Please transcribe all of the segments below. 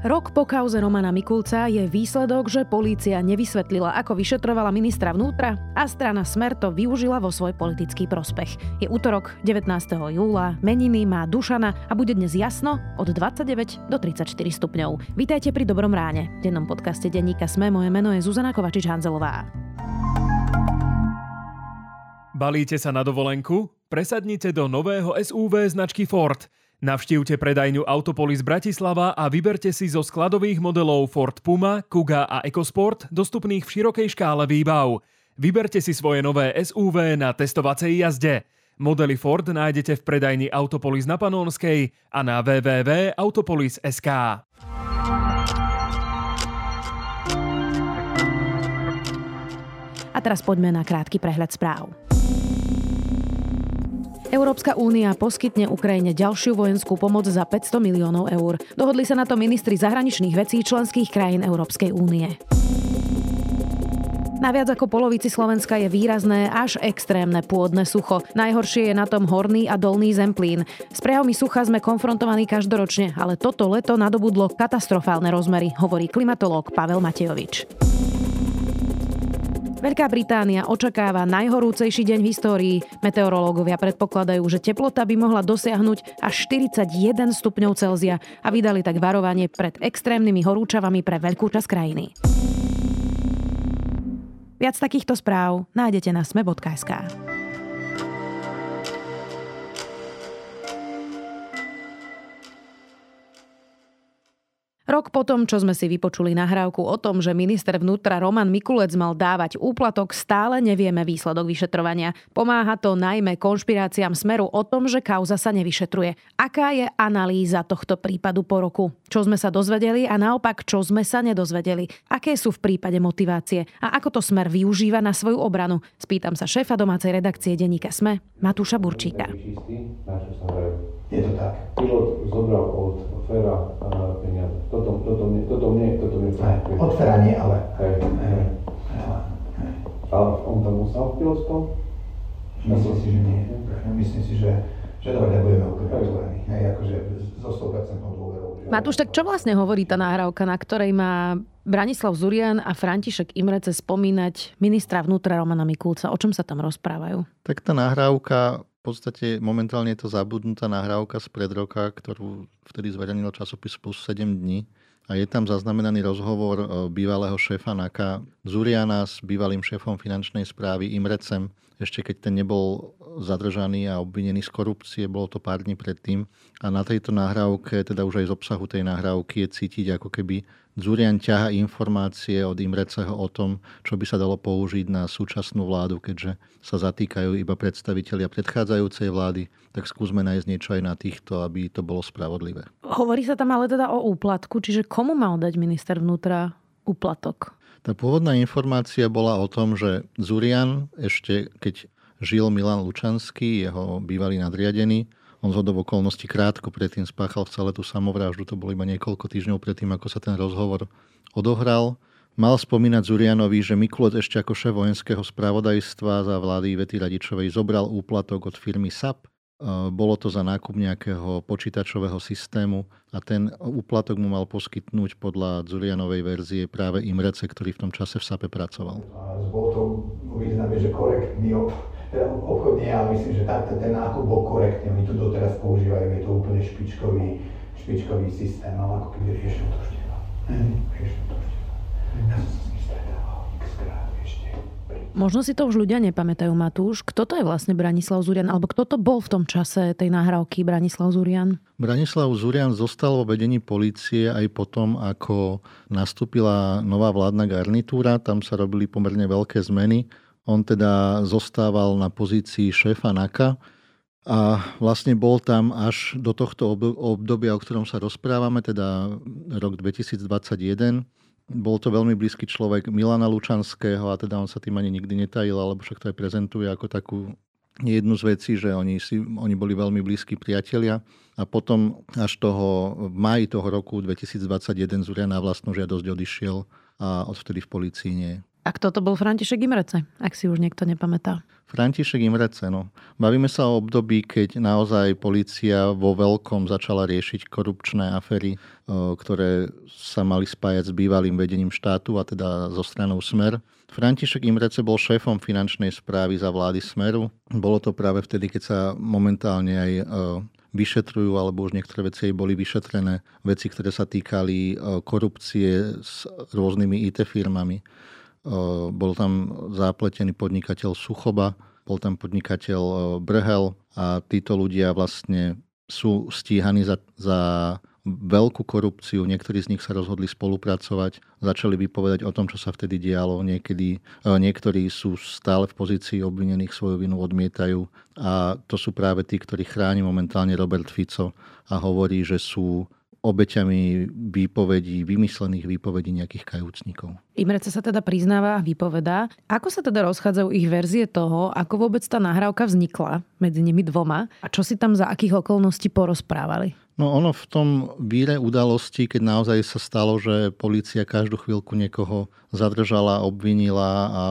Rok po kauze Romana Mikulca je výsledok, že polícia nevysvetlila, ako vyšetrovala ministra vnútra a strana Smer to využila vo svoj politický prospech. Je útorok 19. júla, meniny má Dušana a bude dnes jasno od 29 do 34 stupňov. Vítajte pri Dobrom ráne. V dennom podcaste denníka Sme moje meno je Zuzana Kovačič-Hanzelová. Balíte sa na dovolenku? Presadnite do nového SUV značky Ford – Navštívte predajňu Autopolis Bratislava a vyberte si zo skladových modelov Ford Puma, Kuga a EcoSport dostupných v širokej škále výbav. Vyberte si svoje nové SUV na testovacej jazde. Modely Ford nájdete v predajni Autopolis na Panónskej a na www.autopolis.sk. A teraz poďme na krátky prehľad správ. Európska únia poskytne Ukrajine ďalšiu vojenskú pomoc za 500 miliónov eur. Dohodli sa na to ministri zahraničných vecí členských krajín Európskej únie. Na viac ako polovici Slovenska je výrazné až extrémne pôdne sucho. Najhoršie je na tom horný a dolný zemplín. S prejavmi sucha sme konfrontovaní každoročne, ale toto leto nadobudlo katastrofálne rozmery, hovorí klimatológ Pavel Matejovič. Veľká Británia očakáva najhorúcejší deň v histórii. Meteorológovia predpokladajú, že teplota by mohla dosiahnuť až 41 stupňov Celzia a vydali tak varovanie pred extrémnymi horúčavami pre veľkú časť krajiny. Viac takýchto správ nájdete na sme.sk. Rok potom, čo sme si vypočuli nahrávku o tom, že minister vnútra Roman Mikulec mal dávať úplatok, stále nevieme výsledok vyšetrovania. Pomáha to najmä konšpiráciám smeru o tom, že kauza sa nevyšetruje. Aká je analýza tohto prípadu po roku? Čo sme sa dozvedeli a naopak, čo sme sa nedozvedeli? Aké sú v prípade motivácie? A ako to smer využíva na svoju obranu? Spýtam sa šéfa domácej redakcie denníka SME, Matúša Burčíka. Je to tak. Pilot zobral od Fera peniaze. Toto, toto, mne, toto mne, toto mne hey, Od Fera nie, ale... Hej, hej. Ale on tam musel pilotstvom? Myslím si, že nie. Myslím si, že, že dobre, nebudeme úplne otvorení. Hej, akože zo 100% dôverou. Matúš, tak čo vlastne hovorí tá nahrávka, na ktorej má Branislav Zurian a František Imrece spomínať ministra vnútra Romana Mikulca? O čom sa tam rozprávajú? Tak tá nahrávka v podstate momentálne je to zabudnutá nahrávka z pred roka, ktorú vtedy zverejnil časopis plus 7 dní. A je tam zaznamenaný rozhovor e, bývalého šéfa NAKA Zuriana s bývalým šéfom finančnej správy Imrecem, ešte keď ten nebol zadržaný a obvinený z korupcie, bolo to pár dní predtým. A na tejto nahrávke, teda už aj z obsahu tej nahrávky je cítiť ako keby Zurian ťaha informácie od Imreceho o tom, čo by sa dalo použiť na súčasnú vládu, keďže sa zatýkajú iba predstavitelia predchádzajúcej vlády, tak skúsme nájsť niečo aj na týchto, aby to bolo spravodlivé. Hovorí sa tam ale teda o úplatku, čiže komu mal dať minister vnútra úplatok? Tá pôvodná informácia bola o tom, že Zurian ešte keď žil Milan Lučanský, jeho bývalý nadriadený, on z okolností krátko predtým spáchal celé tú samovraždu, to bolo iba niekoľko týždňov predtým, ako sa ten rozhovor odohral. Mal spomínať Zurianovi, že Mikulec ešte ako šéf vojenského spravodajstva za vlády Vety Radičovej zobral úplatok od firmy SAP. E, bolo to za nákup nejakého počítačového systému a ten úplatok mu mal poskytnúť podľa Zurianovej verzie práve Imrece, ktorý v tom čase v SAPe pracoval. A bol to významne, že korektný teda obchodne, ale myslím, že tá, ten nákup bol korektný. Oni to doteraz používajú, je to úplne špičkový, špičkový systém, ale ako keby riešil to števa. Riešil to števa. Ja som sa s ním stretával xkrát ešte. Možno si to už ľudia nepamätajú, Matúš. Kto to je vlastne Branislav Zurian? Alebo kto to bol v tom čase tej nahrávky Branislav Zurian? Branislav Zurian zostal vo vedení polície aj potom, ako nastúpila nová vládna garnitúra. Tam sa robili pomerne veľké zmeny. On teda zostával na pozícii šéfa NAKA a vlastne bol tam až do tohto obdobia, o ktorom sa rozprávame, teda rok 2021. Bol to veľmi blízky človek Milana Lučanského a teda on sa tým ani nikdy netajil, alebo však to aj prezentuje ako takú jednu z vecí, že oni, si, oni boli veľmi blízki priatelia a potom až toho v maji toho roku 2021 Zurian na vlastnú žiadosť odišiel a odvtedy v policii nie A kto to bol František Imrece, ak si už niekto nepamätá? František Imrece, no. Bavíme sa o období, keď naozaj policia vo veľkom začala riešiť korupčné afery, ktoré sa mali spájať s bývalým vedením štátu a teda zo stranou Smer. František Imrece bol šéfom finančnej správy za vlády Smeru. Bolo to práve vtedy, keď sa momentálne aj vyšetrujú, alebo už niektoré veci aj boli vyšetrené, veci, ktoré sa týkali korupcie s rôznymi IT firmami bol tam zapletený podnikateľ Suchoba, bol tam podnikateľ Brhel a títo ľudia vlastne sú stíhaní za, za veľkú korupciu. Niektorí z nich sa rozhodli spolupracovať, začali vypovedať o tom, čo sa vtedy dialo. Niekedy, niektorí sú stále v pozícii obvinených, svoju vinu odmietajú. A to sú práve tí, ktorí chráni momentálne Robert Fico a hovorí, že sú obeťami výpovedí, vymyslených výpovedí nejakých kajúcnikov. Imrece sa teda priznáva a vypovedá. Ako sa teda rozchádzajú ich verzie toho, ako vôbec tá nahrávka vznikla medzi nimi dvoma a čo si tam za akých okolností porozprávali? No ono v tom víre udalosti, keď naozaj sa stalo, že policia každú chvíľku niekoho zadržala, obvinila a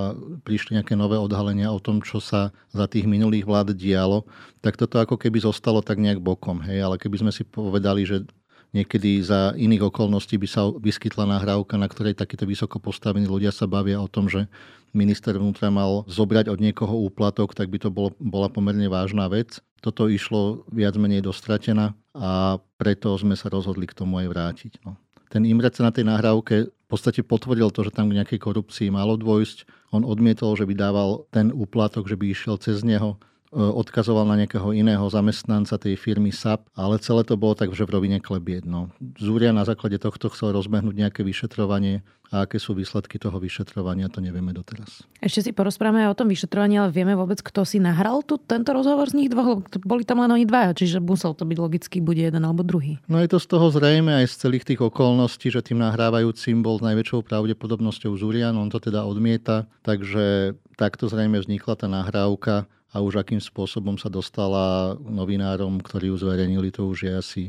prišli nejaké nové odhalenia o tom, čo sa za tých minulých vlád dialo, tak toto ako keby zostalo tak nejak bokom. Hej? Ale keby sme si povedali, že Niekedy za iných okolností by sa vyskytla nahrávka, na ktorej takíto vysoko postavení ľudia sa bavia o tom, že minister vnútra mal zobrať od niekoho úplatok, tak by to bolo, bola pomerne vážna vec. Toto išlo viac menej dostratená a preto sme sa rozhodli k tomu aj vrátiť. No. Ten Imrece na tej nahrávke v podstate potvrdil to, že tam k nejakej korupcii malo dôjsť. On odmietol, že by dával ten úplatok, že by išiel cez neho. E, odkazoval na nejakého iného zamestnanca tej firmy SAP, ale celé to bolo tak, že v rovine klebiet. No. Zúria na základe tohto chcel rozbehnúť nejaké vyšetrovanie a aké sú výsledky toho vyšetrovania, to nevieme doteraz. Ešte si porozprávame aj o tom vyšetrovaní, ale vieme vôbec, kto si nahral tu, tento rozhovor z nich dvoch? Boli tam len oni dvaja, čiže musel to byť logicky, bude jeden alebo druhý. No je to z toho zrejme aj z celých tých okolností, že tým nahrávajúcim bol s najväčšou pravdepodobnosťou Zurian, on to teda odmieta, takže takto zrejme vznikla tá nahrávka a už akým spôsobom sa dostala novinárom, ktorí ju zverejnili, to už je asi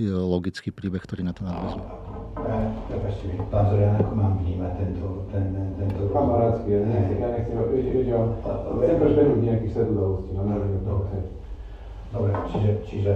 logický príbeh, ktorý na to nadvezuje. Pán Zorian, ako mám vnímať tento, ten, ten, tento Kamarátsky, ja nechcem, ja nechcem, ide o, chcem prežbehnúť nejakých svet udalostí, no neviem, to chce. Dobre, čiže, čiže...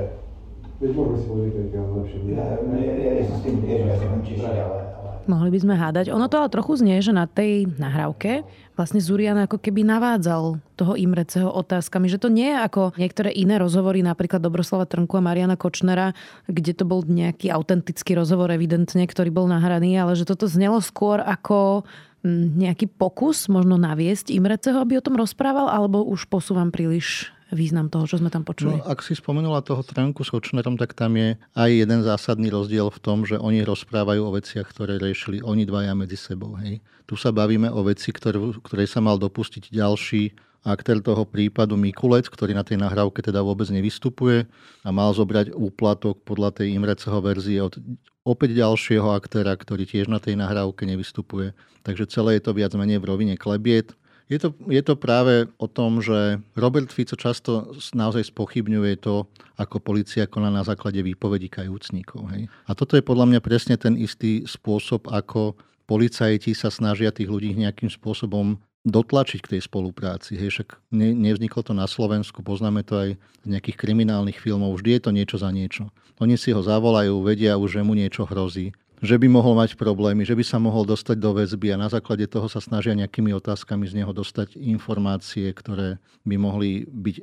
Veď možno si povedať, keď mám lepšie Ja, ja, ja, ja som s tým tiež, ja som čiže, ale, Mohli by sme hádať. Ono to ale trochu znie, že na tej nahrávke vlastne Zurian ako keby navádzal toho Imreceho otázkami, že to nie je ako niektoré iné rozhovory, napríklad Dobroslava Trnku a Mariana Kočnera, kde to bol nejaký autentický rozhovor evidentne, ktorý bol nahraný, ale že toto znelo skôr ako mm, nejaký pokus možno naviesť Imreceho, aby o tom rozprával, alebo už posúvam príliš význam toho, čo sme tam počuli. No, ak si spomenula toho Trnku s Kočnerom, tak tam je aj jeden zásadný rozdiel v tom, že oni rozprávajú o veciach, ktoré riešili oni dvaja medzi sebou. Hej. Tu sa bavíme o veci, ktoré, ktorej sa mal dopustiť ďalší aktér toho prípadu Mikulec, ktorý na tej nahrávke teda vôbec nevystupuje a mal zobrať úplatok podľa tej Imreceho verzie od opäť ďalšieho aktéra, ktorý tiež na tej nahrávke nevystupuje. Takže celé je to viac menej v rovine klebiet. Je to, je to práve o tom, že Robert Fico často naozaj spochybňuje to, ako policia koná na základe výpovedí kajúcnikov. Hej. A toto je podľa mňa presne ten istý spôsob, ako policajti sa snažia tých ľudí nejakým spôsobom dotlačiť k tej spolupráci. Hej, však ne, nevzniklo to na Slovensku, poznáme to aj z nejakých kriminálnych filmov, vždy je to niečo za niečo. Oni si ho zavolajú, vedia už, že mu niečo hrozí že by mohol mať problémy, že by sa mohol dostať do väzby a na základe toho sa snažia nejakými otázkami z neho dostať informácie, ktoré by mohli byť e,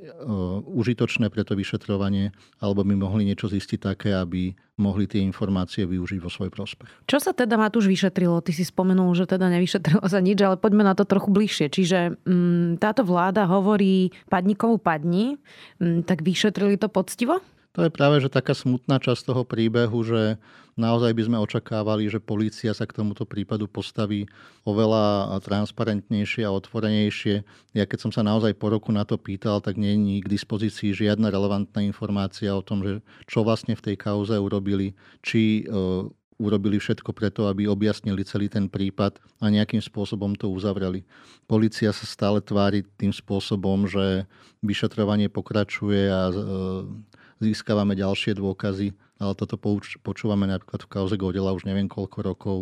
užitočné pre to vyšetrovanie alebo by mohli niečo zistiť také, aby mohli tie informácie využiť vo svoj prospech. Čo sa teda Matúš vyšetrilo? Ty si spomenul, že teda nevyšetrilo sa nič, ale poďme na to trochu bližšie. Čiže mm, táto vláda hovorí padníkovu padni, mm, tak vyšetrili to poctivo? To je práve že taká smutná časť toho príbehu, že naozaj by sme očakávali, že polícia sa k tomuto prípadu postaví oveľa transparentnejšie a otvorenejšie. Ja keď som sa naozaj po roku na to pýtal, tak nie je k dispozícii žiadna relevantná informácia o tom, že čo vlastne v tej kauze urobili, či e, urobili všetko preto, aby objasnili celý ten prípad a nejakým spôsobom to uzavreli. Polícia sa stále tvári tým spôsobom, že vyšetrovanie pokračuje a e, získavame ďalšie dôkazy, ale toto počúvame napríklad v kauze Godela už neviem koľko rokov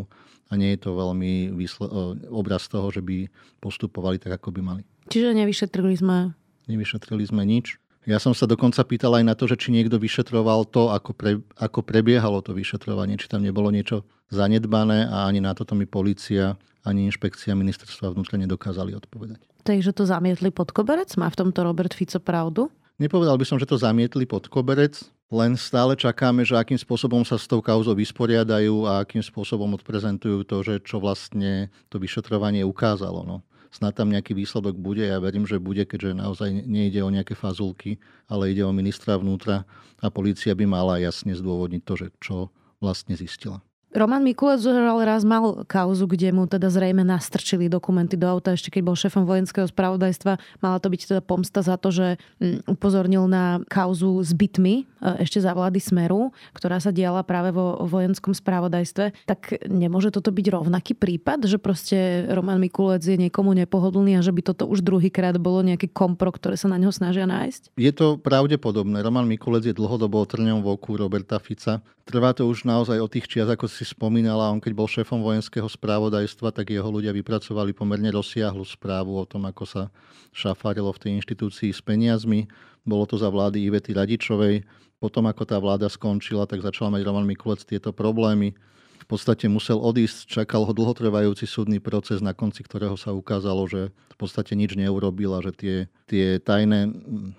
a nie je to veľmi výsle- obraz toho, že by postupovali tak, ako by mali. Čiže nevyšetrili sme? Nevyšetrili sme nič. Ja som sa dokonca pýtal aj na to, že či niekto vyšetroval to, ako, pre, ako prebiehalo to vyšetrovanie, či tam nebolo niečo zanedbané a ani na toto mi policia, ani inšpekcia ministerstva vnútra nedokázali odpovedať. Takže to zamietli pod koberec? Má v tomto Robert Fico pravdu? Nepovedal by som, že to zamietli pod koberec, len stále čakáme, že akým spôsobom sa s tou kauzou vysporiadajú a akým spôsobom odprezentujú to, že čo vlastne to vyšetrovanie ukázalo. No snad tam nejaký výsledok bude. Ja verím, že bude, keďže naozaj nejde o nejaké fazulky, ale ide o ministra vnútra a polícia by mala jasne zdôvodniť to, že čo vlastne zistila. Roman Mikulec ale raz mal kauzu, kde mu teda zrejme nastrčili dokumenty do auta, ešte keď bol šéfom vojenského spravodajstva. Mala to byť teda pomsta za to, že mm, upozornil na kauzu s bytmi e, ešte za vlády Smeru, ktorá sa diala práve vo vojenskom spravodajstve. Tak nemôže toto byť rovnaký prípad, že proste Roman Mikulec je niekomu nepohodlný a že by toto už druhýkrát bolo nejaké kompro, ktoré sa na neho snažia nájsť? Je to pravdepodobné. Roman Mikulec je dlhodobo trňom v oku Roberta Fica. Trvá to už naozaj od tých čias, ako si spomínala, on keď bol šéfom vojenského správodajstva, tak jeho ľudia vypracovali pomerne rozsiahlu správu o tom, ako sa šafárilo v tej inštitúcii s peniazmi. Bolo to za vlády Ivety Radičovej. Potom, ako tá vláda skončila, tak začal mať Roman Mikulec tieto problémy. V podstate musel odísť, čakal ho dlhotrvajúci súdny proces, na konci ktorého sa ukázalo, že v podstate nič neurobil a že tie, tie tajné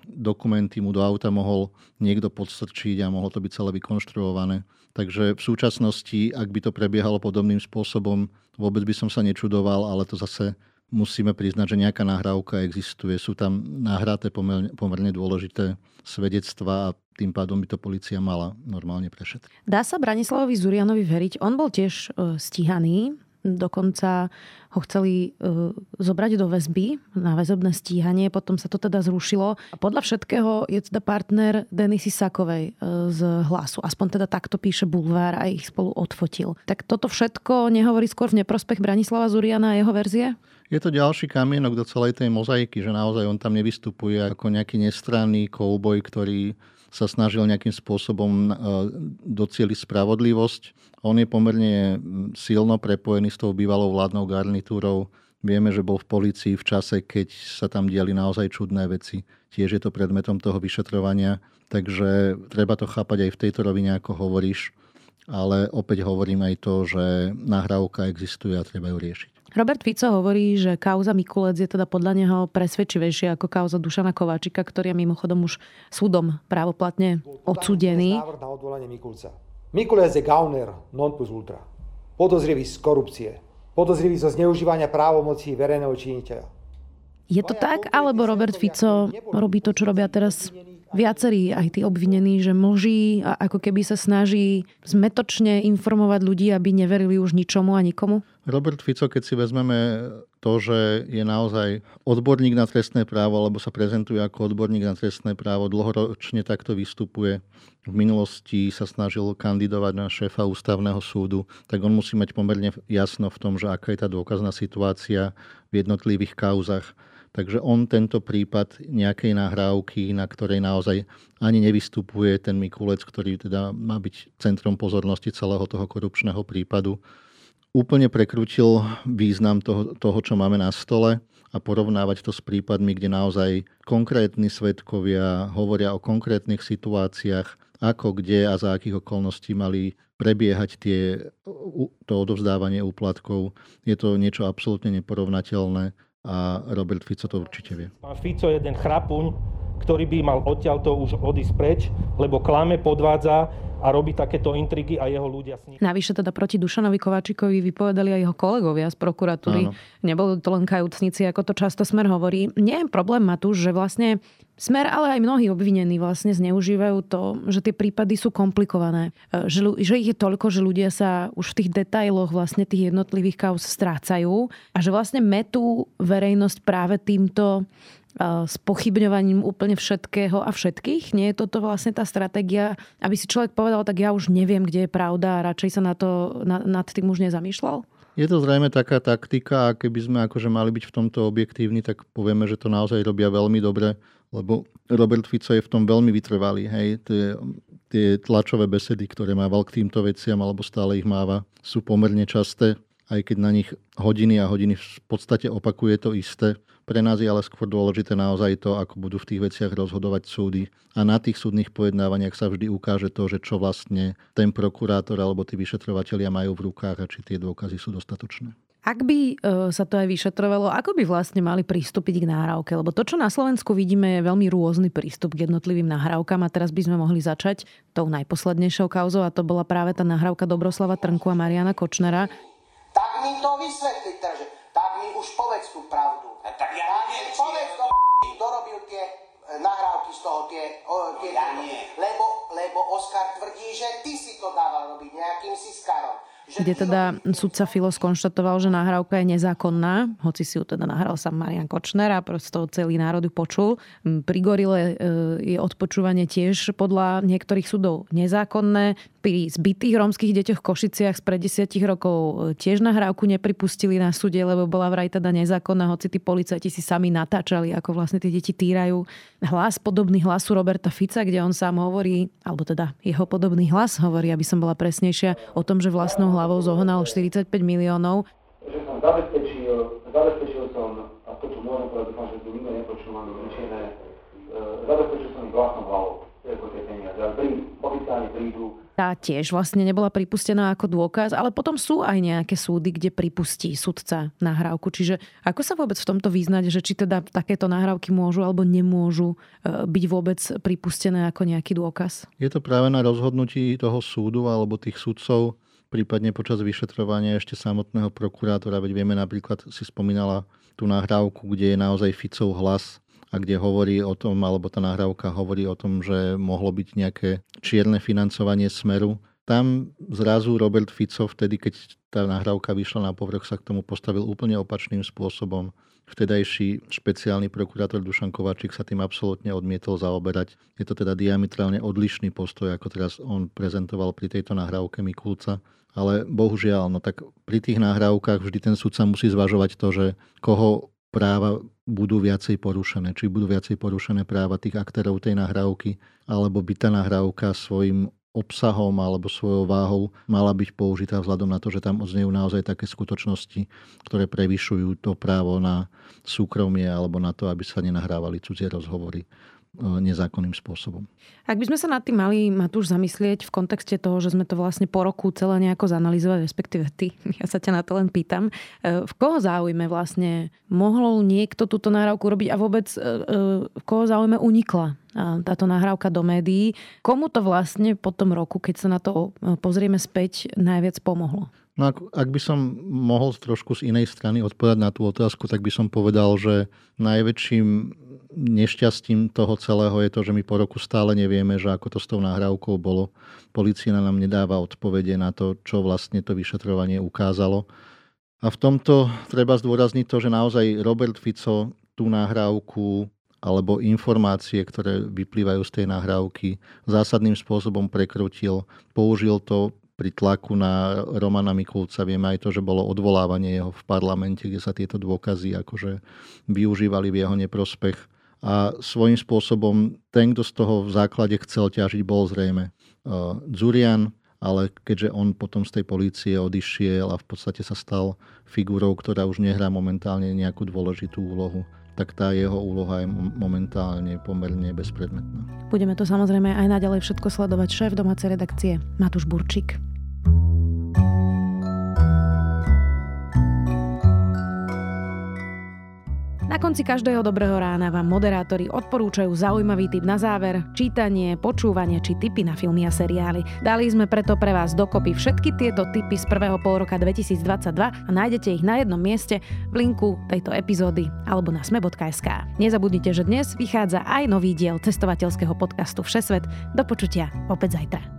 dokumenty mu do auta mohol niekto podstrčiť a mohlo to byť celé vykonštruované. Takže v súčasnosti, ak by to prebiehalo podobným spôsobom, vôbec by som sa nečudoval, ale to zase musíme priznať, že nejaká nahrávka existuje. Sú tam nahraté pomerne, pomerne dôležité svedectvá a tým pádom by to policia mala normálne prešetriť. Dá sa Branislavovi Zurianovi veriť? On bol tiež e, stíhaný Dokonca ho chceli uh, zobrať do väzby na väzobné stíhanie, potom sa to teda zrušilo. A podľa všetkého je teda partner Denisy Sakovej uh, z hlasu. Aspoň teda takto píše Bulvár a ich spolu odfotil. Tak toto všetko nehovorí skôr v neprospech Branislava Zuriana a jeho verzie? Je to ďalší kamienok do celej tej mozaiky, že naozaj on tam nevystupuje ako nejaký nestranný kouboj, ktorý sa snažil nejakým spôsobom e, docieliť spravodlivosť. On je pomerne silno prepojený s tou bývalou vládnou garnitúrou. Vieme, že bol v policii v čase, keď sa tam diali naozaj čudné veci. Tiež je to predmetom toho vyšetrovania, takže treba to chápať aj v tejto rovine, ako hovoríš. Ale opäť hovorím aj to, že nahrávka existuje a treba ju riešiť. Robert Fico hovorí, že kauza Mikulec je teda podľa neho presvedčivejšia ako kauza Dušana Kováčika, ktorý je mimochodom už súdom právoplatne odsudený. Návrh na odvolanie Mikulca. Mikulec je gauner non plus ultra. Podozrivý z korupcie. Podozrivý zo zneužívania právomocí verejného činiteľa. Je to tak, alebo Robert Fico robí to, čo robia teraz viacerí, aj tí obvinení, že a ako keby sa snaží zmetočne informovať ľudí, aby neverili už ničomu a nikomu? Robert Fico, keď si vezmeme to, že je naozaj odborník na trestné právo, alebo sa prezentuje ako odborník na trestné právo, dlhoročne takto vystupuje. V minulosti sa snažil kandidovať na šéfa ústavného súdu, tak on musí mať pomerne jasno v tom, že aká je tá dôkazná situácia v jednotlivých kauzach Takže on tento prípad nejakej nahrávky, na ktorej naozaj ani nevystupuje ten Mikulec, ktorý teda má byť centrom pozornosti celého toho korupčného prípadu, úplne prekrutil význam toho, toho, čo máme na stole a porovnávať to s prípadmi, kde naozaj konkrétni svetkovia hovoria o konkrétnych situáciách, ako, kde a za akých okolností mali prebiehať tie, to odovzdávanie úplatkov. Je to niečo absolútne neporovnateľné a Robert Fico to určite vie. Pán Fico je jeden chrapuň, ktorý by mal odtiaľto už odísť preč, lebo klame, podvádza a robí takéto intrigy a jeho ľudia s ním. Navyše teda proti Dušanovi Kovačikovi vypovedali aj jeho kolegovia z prokuratúry. Áno. Nebolo to len kajúcnici, ako to často Smer hovorí. Nie je problém, Matúš, že vlastne Smer, ale aj mnohí obvinení vlastne zneužívajú to, že tie prípady sú komplikované. E, že, že ich je toľko, že ľudia sa už v tých detailoch vlastne tých jednotlivých kauz strácajú a že vlastne metú verejnosť práve týmto s pochybňovaním úplne všetkého a všetkých? Nie je toto vlastne tá stratégia, aby si človek povedal, tak ja už neviem, kde je pravda a radšej sa na to, na, nad tým už nezamýšľal? Je to zrejme taká taktika a keby sme akože mali byť v tomto objektívni, tak povieme, že to naozaj robia veľmi dobre lebo Robert Fico je v tom veľmi vytrvalý. Hej, tie, tie tlačové besedy, ktoré mával k týmto veciam, alebo stále ich máva, sú pomerne časté, aj keď na nich hodiny a hodiny v podstate opakuje to isté. Pre nás je ale skôr dôležité naozaj to, ako budú v tých veciach rozhodovať súdy. A na tých súdnych pojednávaniach sa vždy ukáže to, že čo vlastne ten prokurátor alebo tí vyšetrovateľia majú v rukách a či tie dôkazy sú dostatočné. Ak by e, sa to aj vyšetrovalo, ako by vlastne mali pristúpiť k nahrávke? Lebo to, čo na Slovensku vidíme, je veľmi rôzny prístup k jednotlivým nahrávkam a teraz by sme mohli začať tou najposlednejšou kauzou a to bola práve tá nahrávka Dobroslava Trnku a Mariana Kočnera. Tak mi to vysvetliť, že tak mi už povedz tú pravdu. A tak ja tak neviem, povedz to, kto robil tie e, nahrávky z toho, tie... O, tie ja nie. Lebo, lebo Oskar tvrdí, že ty si to dával robiť nejakým siskarom kde teda sudca Filo skonštatoval, že nahrávka je nezákonná, hoci si ju teda nahral sám Marian Kočner a prosto celý národ ju počul. Pri Gorile e, je odpočúvanie tiež podľa niektorých súdov nezákonné. Pri zbytých rómskych deťoch v Košiciach spred desiatich rokov e, tiež nahrávku nepripustili na súde, lebo bola vraj teda nezákonná, hoci tí policajti si sami natáčali, ako vlastne tie deti týrajú. Hlas podobný hlasu Roberta Fica, kde on sám hovorí, alebo teda jeho podobný hlas hovorí, aby som bola presnejšia, o tom, že vlastnou hlavou zohnal 45 miliónov. Že som zabezpečil, zabezpečil som, a to čo môžem povedať, dúfam, že tu nikto nepočul, e, zabezpečil som vlastnou hlavou tie peniaze. Ale prídu tá tiež vlastne nebola pripustená ako dôkaz, ale potom sú aj nejaké súdy, kde pripustí sudca nahrávku. Čiže ako sa vôbec v tomto vyznať, že či teda takéto nahrávky môžu alebo nemôžu e, byť vôbec pripustené ako nejaký dôkaz? Je to práve na rozhodnutí toho súdu alebo tých sudcov, prípadne počas vyšetrovania ešte samotného prokurátora, veď vieme napríklad, si spomínala tú nahrávku, kde je naozaj Ficov hlas a kde hovorí o tom, alebo tá nahrávka hovorí o tom, že mohlo byť nejaké čierne financovanie Smeru. Tam zrazu Robert Fico vtedy, keď tá nahrávka vyšla na povrch, sa k tomu postavil úplne opačným spôsobom. Vtedajší špeciálny prokurátor Dušan Kovačík sa tým absolútne odmietol zaoberať. Je to teda diametrálne odlišný postoj, ako teraz on prezentoval pri tejto nahrávke Mikulca. Ale bohužiaľ, no tak pri tých nahrávkach vždy ten sudca musí zvažovať to, že koho práva budú viacej porušené. Či budú viacej porušené práva tých aktérov tej nahrávky, alebo by tá nahrávka svojim obsahom alebo svojou váhou mala byť použitá vzhľadom na to, že tam odznejú naozaj také skutočnosti, ktoré prevyšujú to právo na súkromie alebo na to, aby sa nenahrávali cudzie rozhovory. E, nezákonným spôsobom. Ak by sme sa nad tým mali, Matúš, zamyslieť v kontexte toho, že sme to vlastne po roku celé nejako zanalizovať, respektíve ty, ja sa ťa na to len pýtam, e, v koho záujme vlastne mohol niekto túto nahrávku robiť a vôbec e, v koho záujme unikla táto nahrávka do médií. Komu to vlastne po tom roku, keď sa na to pozrieme späť, najviac pomohlo? No ak, ak by som mohol trošku z inej strany odpovedať na tú otázku, tak by som povedal, že najväčším nešťastím toho celého je to, že my po roku stále nevieme, že ako to s tou nahrávkou bolo. Polícia nám nedáva odpovede na to, čo vlastne to vyšetrovanie ukázalo. A v tomto treba zdôrazniť to, že naozaj Robert Fico tú nahrávku alebo informácie, ktoré vyplývajú z tej nahrávky, zásadným spôsobom prekrutil. Použil to pri tlaku na Romana Mikulca. Vieme aj to, že bolo odvolávanie jeho v parlamente, kde sa tieto dôkazy akože využívali v jeho neprospech a svojím spôsobom ten, kto z toho v základe chcel ťažiť, bol zrejme uh, Zurian, ale keďže on potom z tej polície odišiel a v podstate sa stal figurou, ktorá už nehrá momentálne nejakú dôležitú úlohu, tak tá jeho úloha je momentálne pomerne bezpredmetná. Budeme to samozrejme aj naďalej všetko sledovať. Šéf domácej redakcie Matúš Burčík. Na konci každého dobrého rána vám moderátori odporúčajú zaujímavý tip na záver, čítanie, počúvanie či tipy na filmy a seriály. Dali sme preto pre vás dokopy všetky tieto tipy z prvého pol roka 2022 a nájdete ich na jednom mieste v linku tejto epizódy alebo na sme.sk. Nezabudnite, že dnes vychádza aj nový diel cestovateľského podcastu Všesvet. Do počutia opäť zajtra.